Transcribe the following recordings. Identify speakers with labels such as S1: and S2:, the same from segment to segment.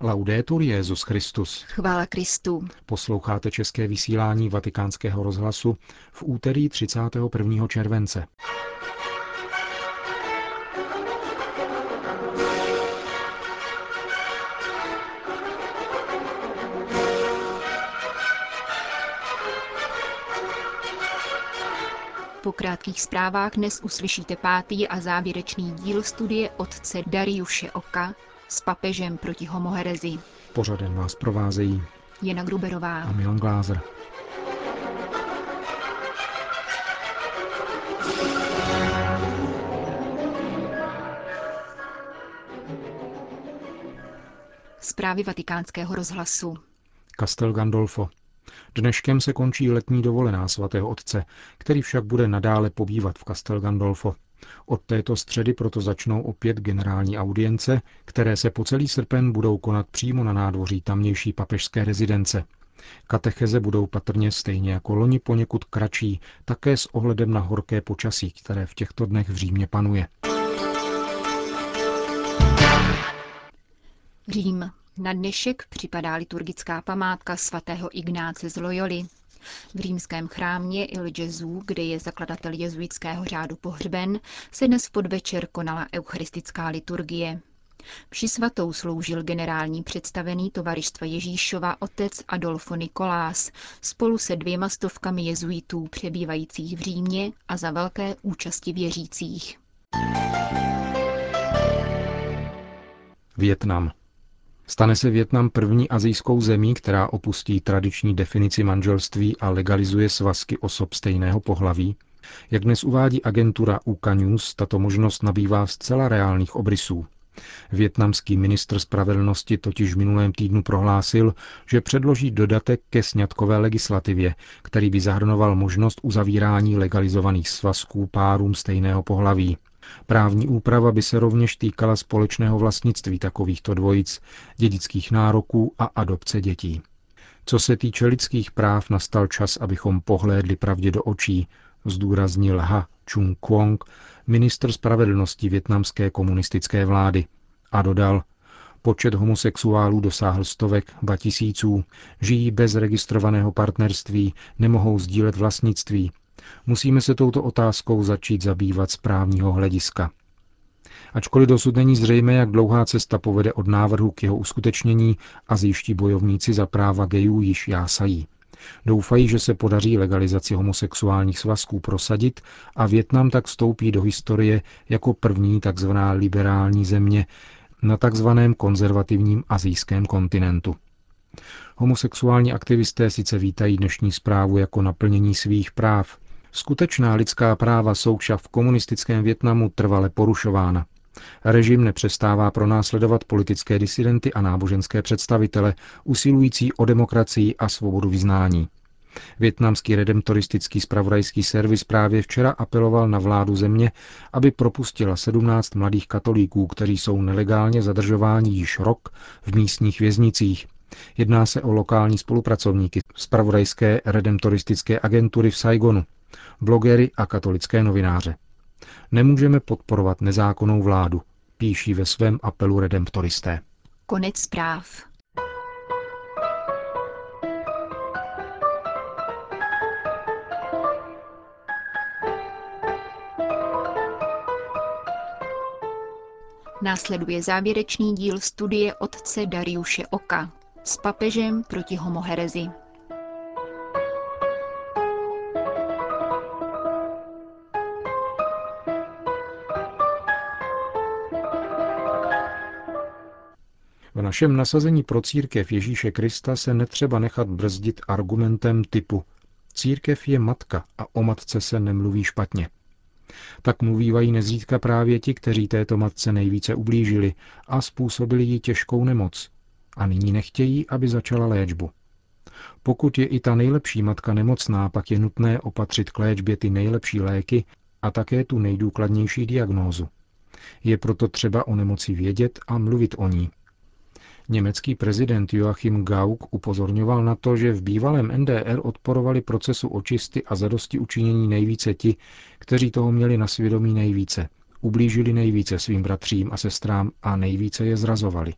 S1: Laudetur Jezus Christus.
S2: Chvála Kristu.
S1: Posloucháte české vysílání Vatikánského rozhlasu v úterý 31. července.
S2: Po krátkých zprávách dnes uslyšíte pátý a závěrečný díl studie otce Dariuše Oka s papežem proti homoherezi.
S1: Pořadem vás provázejí
S2: Jana Gruberová
S1: a Milan Glázer.
S2: Zprávy vatikánského rozhlasu.
S1: Castel Gandolfo. Dneškem se končí letní dovolená svatého otce, který však bude nadále pobývat v Castel Gandolfo. Od této středy proto začnou opět generální audience, které se po celý srpen budou konat přímo na nádvoří tamnější papežské rezidence. Katecheze budou patrně stejně jako loni poněkud kratší, také s ohledem na horké počasí, které v těchto dnech v Římě panuje.
S2: Řím. Na dnešek připadá liturgická památka svatého Ignáce z Loyoli. V římském chrámě Il Gesù, kde je zakladatel jezuitského řádu pohřben, se dnes v podvečer konala eucharistická liturgie. Vši svatou sloužil generální představený tovaristva Ježíšova otec Adolfo Nikolás spolu se dvěma stovkami jezuitů přebývajících v Římě a za velké účasti věřících.
S1: Větnam. Stane se Větnam první azijskou zemí, která opustí tradiční definici manželství a legalizuje svazky osob stejného pohlaví? Jak dnes uvádí agentura UK News, tato možnost nabývá zcela reálných obrysů. Větnamský ministr spravedlnosti totiž v minulém týdnu prohlásil, že předloží dodatek ke sňatkové legislativě, který by zahrnoval možnost uzavírání legalizovaných svazků párům stejného pohlaví. Právní úprava by se rovněž týkala společného vlastnictví takovýchto dvojic, dědických nároků a adopce dětí. Co se týče lidských práv, nastal čas, abychom pohlédli pravdě do očí, zdůraznil Ha Chung Kwong, ministr spravedlnosti větnamské komunistické vlády. A dodal, počet homosexuálů dosáhl stovek, ba tisíců, žijí bez registrovaného partnerství, nemohou sdílet vlastnictví, Musíme se touto otázkou začít zabývat z právního hlediska. Ačkoliv dosud není zřejmé, jak dlouhá cesta povede od návrhu k jeho uskutečnění, azijští bojovníci za práva gejů již jásají. Doufají, že se podaří legalizaci homosexuálních svazků prosadit a Větnam tak vstoupí do historie jako první tzv. liberální země na tzv. konzervativním azijském kontinentu. Homosexuální aktivisté sice vítají dnešní zprávu jako naplnění svých práv, Skutečná lidská práva jsou však v komunistickém Větnamu trvale porušována. Režim nepřestává pronásledovat politické disidenty a náboženské představitele, usilující o demokracii a svobodu vyznání. Větnamský redemptoristický spravodajský servis právě včera apeloval na vládu země, aby propustila 17 mladých katolíků, kteří jsou nelegálně zadržováni již rok v místních věznicích. Jedná se o lokální spolupracovníky spravodajské redemptoristické agentury v Saigonu, blogery a katolické novináře. Nemůžeme podporovat nezákonnou vládu, píší ve svém apelu redemptoristé.
S2: Konec zpráv. Následuje závěrečný díl studie otce Dariuše Oka s papežem proti homoherezi.
S1: V našem nasazení pro církev Ježíše Krista se netřeba nechat brzdit argumentem typu církev je matka a o matce se nemluví špatně. Tak mluvívají nezřídka právě ti, kteří této matce nejvíce ublížili a způsobili jí těžkou nemoc. A nyní nechtějí, aby začala léčbu. Pokud je i ta nejlepší matka nemocná, pak je nutné opatřit k léčbě ty nejlepší léky a také tu nejdůkladnější diagnózu. Je proto třeba o nemoci vědět a mluvit o ní, Německý prezident Joachim Gauck upozorňoval na to, že v bývalém NDR odporovali procesu očisty a zadosti učinění nejvíce ti, kteří toho měli na svědomí nejvíce, ublížili nejvíce svým bratřím a sestrám a nejvíce je zrazovali.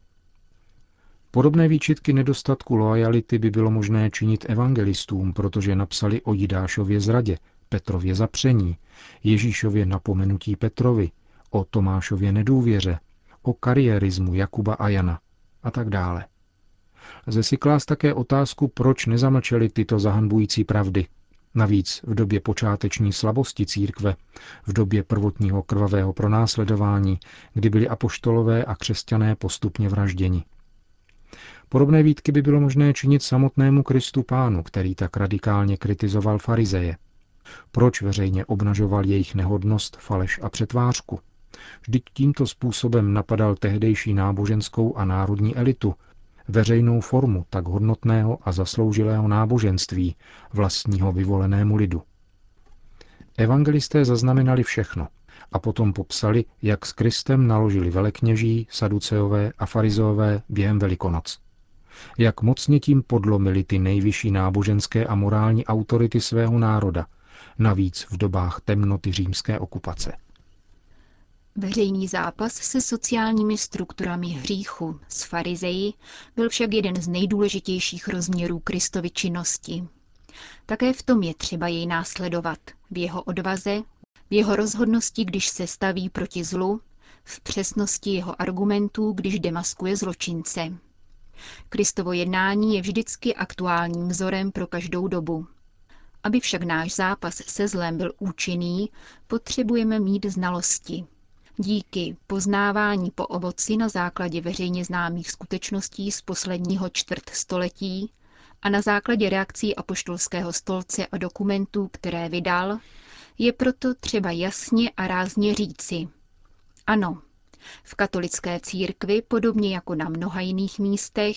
S1: Podobné výčitky nedostatku loajality by bylo možné činit evangelistům, protože napsali o Jidášově zradě, Petrově zapření, Ježíšově napomenutí Petrovi, o Tomášově nedůvěře, o kariérismu Jakuba a Jana a tak dále. Lze si klást také otázku, proč nezamlčeli tyto zahanbující pravdy. Navíc v době počáteční slabosti církve, v době prvotního krvavého pronásledování, kdy byli apoštolové a křesťané postupně vražděni. Podobné výtky by bylo možné činit samotnému Kristu pánu, který tak radikálně kritizoval farizeje. Proč veřejně obnažoval jejich nehodnost, faleš a přetvářku? Vždyť tímto způsobem napadal tehdejší náboženskou a národní elitu, veřejnou formu tak hodnotného a zasloužilého náboženství vlastního vyvolenému lidu. Evangelisté zaznamenali všechno a potom popsali, jak s Kristem naložili velekněží, saduceové a farizové během Velikonoc. Jak mocně tím podlomili ty nejvyšší náboženské a morální autority svého národa, navíc v dobách temnoty římské okupace.
S2: Veřejný zápas se sociálními strukturami hříchu s farizeji byl však jeden z nejdůležitějších rozměrů Kristovy činnosti. Také v tom je třeba jej následovat, v jeho odvaze, v jeho rozhodnosti, když se staví proti zlu, v přesnosti jeho argumentů, když demaskuje zločince. Kristovo jednání je vždycky aktuálním vzorem pro každou dobu. Aby však náš zápas se zlem byl účinný, potřebujeme mít znalosti, Díky poznávání po ovoci na základě veřejně známých skutečností z posledního čtvrt století a na základě reakcí apoštolského stolce a dokumentů, které vydal, je proto třeba jasně a rázně říci. Ano, v katolické církvi, podobně jako na mnoha jiných místech,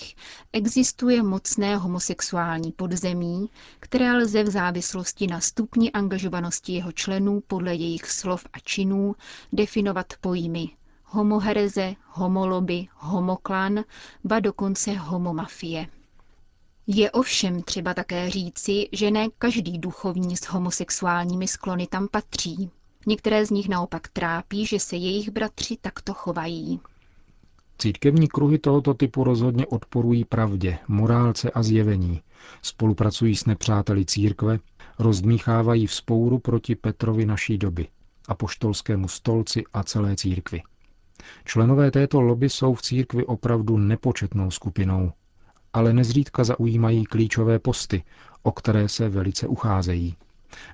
S2: existuje mocné homosexuální podzemí, které lze v závislosti na stupni angažovanosti jeho členů podle jejich slov a činů definovat pojmy homohereze, homoloby, homoklan, ba dokonce homomafie. Je ovšem třeba také říci, že ne každý duchovní s homosexuálními sklony tam patří. Některé z nich naopak trápí, že se jejich bratři takto chovají.
S1: Církevní kruhy tohoto typu rozhodně odporují pravdě, morálce a zjevení. Spolupracují s nepřáteli církve, rozdmíchávají vzpouru proti Petrovi naší doby, apoštolskému stolci a celé církvi. Členové této lobby jsou v církvi opravdu nepočetnou skupinou, ale nezřídka zaujímají klíčové posty, o které se velice ucházejí.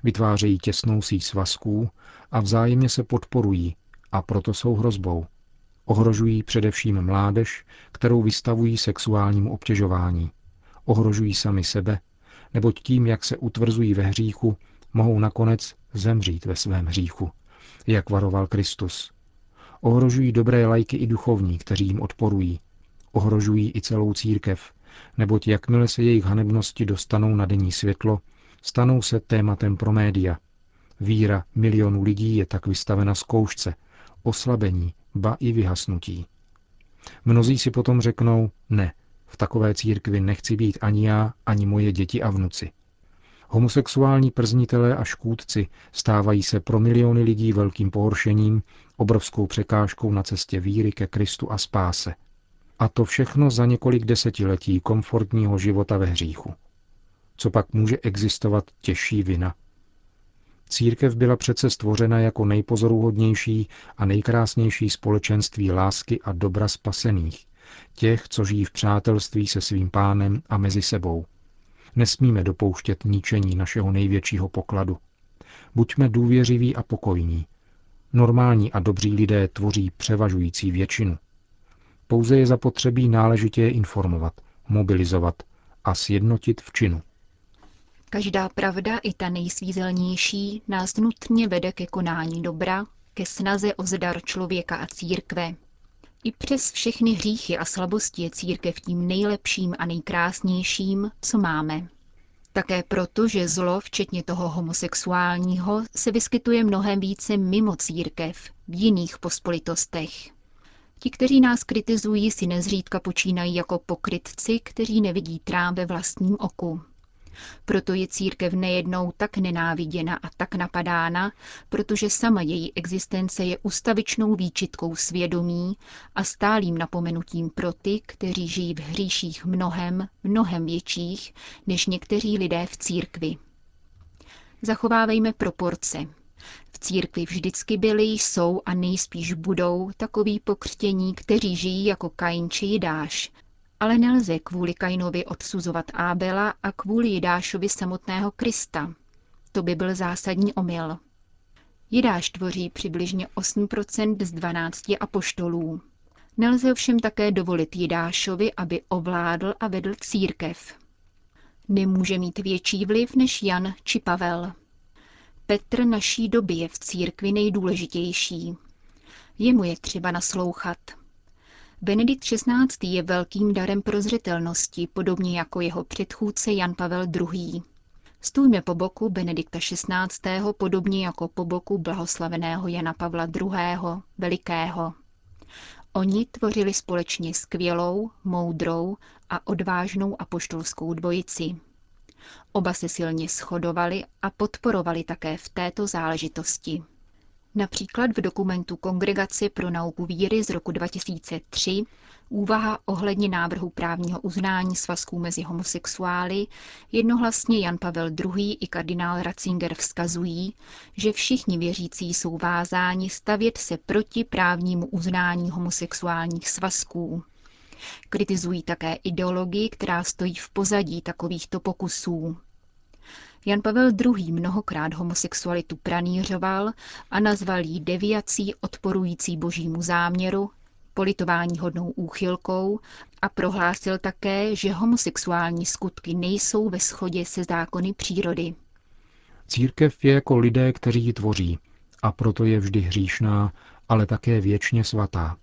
S1: Vytvářejí těsnou síť svazků a vzájemně se podporují a proto jsou hrozbou. Ohrožují především mládež, kterou vystavují sexuálnímu obtěžování. Ohrožují sami sebe, neboť tím, jak se utvrzují ve hříchu, mohou nakonec zemřít ve svém hříchu, jak varoval Kristus. Ohrožují dobré lajky i duchovní, kteří jim odporují. Ohrožují i celou církev, neboť jakmile se jejich hanebnosti dostanou na denní světlo, stanou se tématem pro média. Víra milionů lidí je tak vystavena zkoušce, oslabení, ba i vyhasnutí. Mnozí si potom řeknou, ne, v takové církvi nechci být ani já, ani moje děti a vnuci. Homosexuální prznitelé a škůdci stávají se pro miliony lidí velkým pohoršením, obrovskou překážkou na cestě víry ke Kristu a spáse. A to všechno za několik desetiletí komfortního života ve hříchu. Co pak může existovat těžší vina? Církev byla přece stvořena jako nejpozoruhodnější a nejkrásnější společenství lásky a dobra spasených, těch, co žijí v přátelství se svým pánem a mezi sebou. Nesmíme dopouštět ničení našeho největšího pokladu. Buďme důvěřiví a pokojní. Normální a dobří lidé tvoří převažující většinu. Pouze je zapotřebí náležitě je informovat, mobilizovat a sjednotit v činu.
S2: Každá pravda, i ta nejsvízelnější, nás nutně vede ke konání dobra, ke snaze o zdar člověka a církve. I přes všechny hříchy a slabosti je církev tím nejlepším a nejkrásnějším, co máme. Také proto, že zlo, včetně toho homosexuálního, se vyskytuje mnohem více mimo církev, v jiných pospolitostech. Ti, kteří nás kritizují, si nezřídka počínají jako pokrytci, kteří nevidí trám ve vlastním oku. Proto je církev nejednou tak nenáviděna a tak napadána, protože sama její existence je ustavičnou výčitkou svědomí a stálým napomenutím pro ty, kteří žijí v hříších mnohem, mnohem větších než někteří lidé v církvi. Zachovávejme proporce. V církvi vždycky byli, jsou a nejspíš budou takoví pokřtění, kteří žijí jako Kain či Jidáš, ale nelze kvůli Kainovi odsuzovat Ábela a kvůli Jidášovi samotného Krista. To by byl zásadní omyl. Jidáš tvoří přibližně 8% z 12 apoštolů. Nelze ovšem také dovolit Jidášovi, aby ovládl a vedl církev. Nemůže mít větší vliv než Jan či Pavel. Petr naší doby je v církvi nejdůležitější. Jemu je třeba naslouchat. Benedikt XVI. je velkým darem prozřetelnosti, podobně jako jeho předchůdce Jan Pavel II. Stůjme po boku Benedikta XVI. podobně jako po boku blahoslaveného Jana Pavla II. Velikého. Oni tvořili společně skvělou, moudrou a odvážnou apoštolskou dvojici. Oba se silně shodovali a podporovali také v této záležitosti. Například v dokumentu Kongregace pro nauku víry z roku 2003 úvaha ohledně návrhu právního uznání svazků mezi homosexuály jednohlasně Jan Pavel II. i kardinál Ratzinger vzkazují, že všichni věřící jsou vázáni stavět se proti právnímu uznání homosexuálních svazků. Kritizují také ideologii, která stojí v pozadí takovýchto pokusů. Jan Pavel II. mnohokrát homosexualitu pranířoval a nazval ji deviací odporující božímu záměru, politování hodnou úchylkou a prohlásil také, že homosexuální skutky nejsou ve shodě se zákony přírody.
S1: Církev je jako lidé, kteří ji tvoří, a proto je vždy hříšná, ale také věčně svatá.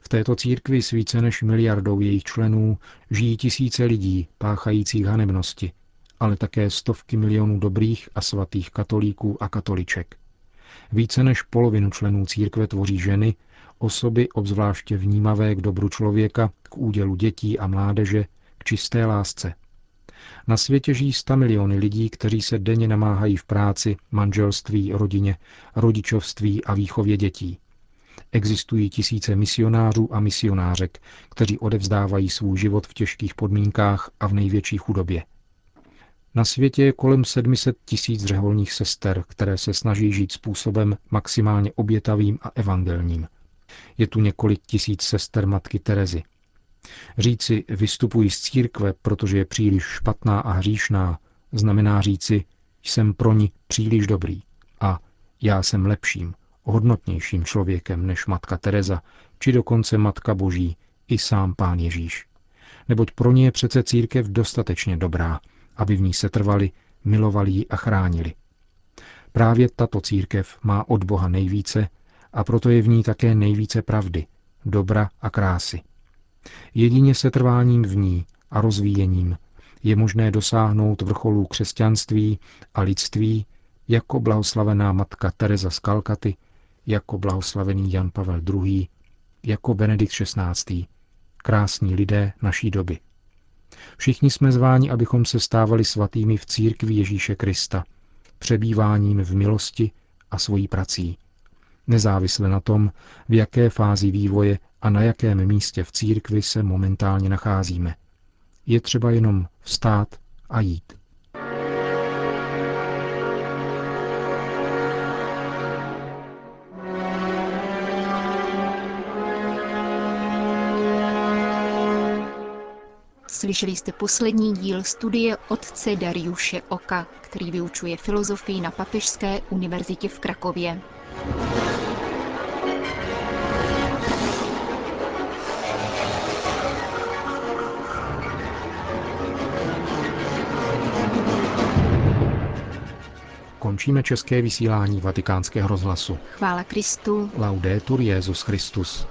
S1: V této církvi s více než miliardou jejich členů žijí tisíce lidí páchajících hanebnosti, ale také stovky milionů dobrých a svatých katolíků a katoliček. Více než polovinu členů církve tvoří ženy, osoby obzvláště vnímavé k dobru člověka, k údělu dětí a mládeže, k čisté lásce. Na světě žijí sta miliony lidí, kteří se denně namáhají v práci, manželství, rodině, rodičovství a výchově dětí. Existují tisíce misionářů a misionářek, kteří odevzdávají svůj život v těžkých podmínkách a v největší chudobě. Na světě je kolem 700 tisíc řeholních sester, které se snaží žít způsobem maximálně obětavým a evangelním. Je tu několik tisíc sester matky Terezy. Říci vystupují z církve, protože je příliš špatná a hříšná, znamená říci jsem pro ní příliš dobrý a já jsem lepším, hodnotnějším člověkem než matka Teresa, či dokonce matka Boží, i sám pán Ježíš. Neboť pro ně je přece církev dostatečně dobrá, aby v ní setrvali, milovali ji a chránili. Právě tato církev má od Boha nejvíce a proto je v ní také nejvíce pravdy, dobra a krásy. Jedině setrváním v ní a rozvíjením je možné dosáhnout vrcholů křesťanství a lidství jako blahoslavená matka Teresa z Kalkaty, jako blahoslavený Jan Pavel II., jako Benedikt XVI., krásní lidé naší doby. Všichni jsme zváni, abychom se stávali svatými v církvi Ježíše Krista, přebýváním v milosti a svojí prací. Nezávisle na tom, v jaké fázi vývoje a na jakém místě v církvi se momentálně nacházíme. Je třeba jenom vstát a jít.
S2: Slyšeli jste poslední díl studie otce Dariuše Oka, který vyučuje filozofii na Papežské univerzitě v Krakově.
S1: Končíme české vysílání vatikánského rozhlasu.
S2: Chvála Kristu.
S1: Laudetur Jezus Christus.